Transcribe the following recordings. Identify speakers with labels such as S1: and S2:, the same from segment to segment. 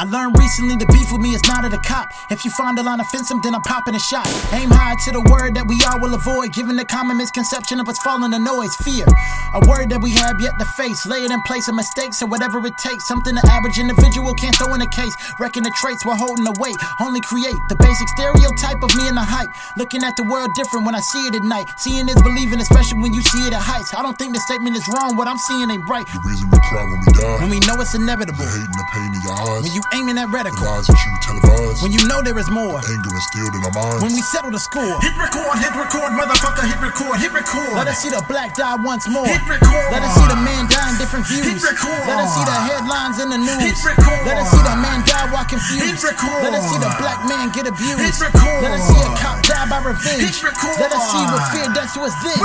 S1: I learned recently the beef with me is not at a cop. If you find a line offensive, then I'm popping a shot. Aim high to the word that we all will avoid, given the common misconception of us falling to noise. Fear, a word that we have yet to face. Lay it in place of mistakes or whatever it takes. Something the average individual can't throw in a case. Wrecking the traits while holding the weight. Only create the basic stereotype of me and the hype. Looking at the world different when I see it at night. Seeing is believing, especially when you see it at heights. I don't think the statement is wrong. What I'm seeing ain't right.
S2: The reason we cry when we die.
S1: When we know it's inevitable.
S2: The hate and the pain in your eyes.
S1: When you aiming at reticle.
S2: Lies that you televise.
S1: When you know there is more.
S2: Anger instilled in our minds.
S1: When we settle the score.
S3: Hit record, hit record, motherfucker, hit record, hit record.
S1: Let us see the black die once more.
S3: Hit record.
S1: Let us see the man die in different views.
S3: Hit record.
S1: Let us see the headlines in the news.
S3: Hit record.
S1: Let us see confused.
S3: Hit record.
S1: Let us see the black man get abused.
S3: Hit record.
S1: Let us see a cop die by revenge.
S3: Hit record.
S1: Let us see what fear does to us then.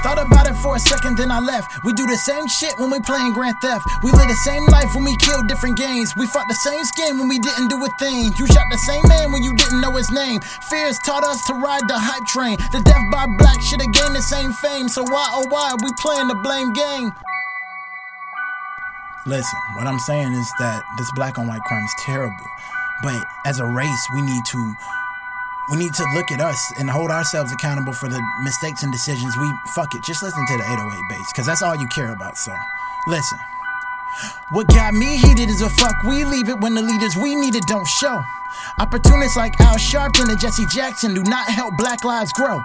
S1: Thought about it for a second, then I left. We do the same shit when we playing Grand Theft. We live the same life when we kill different games. We fought the same skin when we didn't do a thing. You shot the same man when you didn't know his name. Fears taught us to ride the hype train. The death by black should have gained the same fame. So why oh why are we playing the blame game? Listen, what I'm saying is that this black on white crime is terrible. But as a race, we need to we need to look at us and hold ourselves accountable for the mistakes and decisions we fuck it. Just listen to the 808 bass, cause that's all you care about. So listen. What got me heated is a fuck we leave it when the leaders we needed don't show. Opportunists like Al Sharpton and Jesse Jackson do not help black lives grow.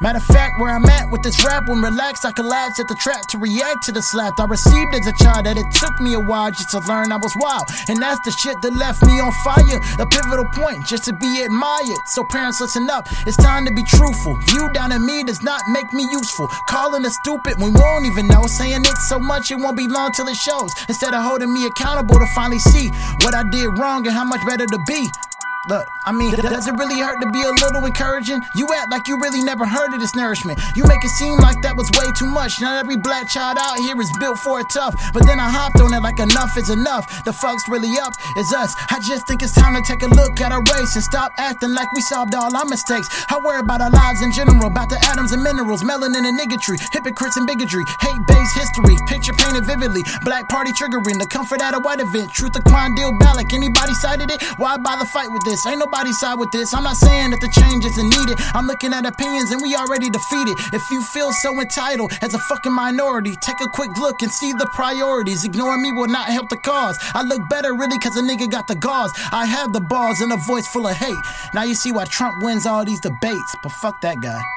S1: Matter of fact, where I'm at with this rap, when relaxed, I collapsed at the trap to react to the slap I received as a child. That it took me a while just to learn I was wild, and that's the shit that left me on fire. A pivotal point just to be admired. So parents, listen up. It's time to be truthful. You down at me does not make me useful. Calling us stupid we won't even know. Saying it so much it won't be long till it shows. Instead of holding me accountable to finally see what I did wrong and how much better to be. Look, I mean, does it really hurt to be a little encouraging? You act like you really never heard of this nourishment. You make it seem like that was way too much. Not every black child out here is built for it tough. But then I hopped on it like enough is enough. The fuck's really up is us. I just think it's time to take a look at our race and stop acting like we solved all our mistakes. I worry about our lives in general, about the atoms and minerals, melanin and niggatry, hypocrites and bigotry, hate based history, picture painted vividly, black party triggering, the comfort at a white event, truth of Quandale Balak. Anybody cited it? Why bother fight with this? Ain't nobody side with this. I'm not saying that the change isn't needed. I'm looking at opinions and we already defeated. If you feel so entitled as a fucking minority, take a quick look and see the priorities. Ignoring me will not help the cause. I look better really cause a nigga got the gauze. I have the balls and a voice full of hate. Now you see why Trump wins all these debates, but fuck that guy.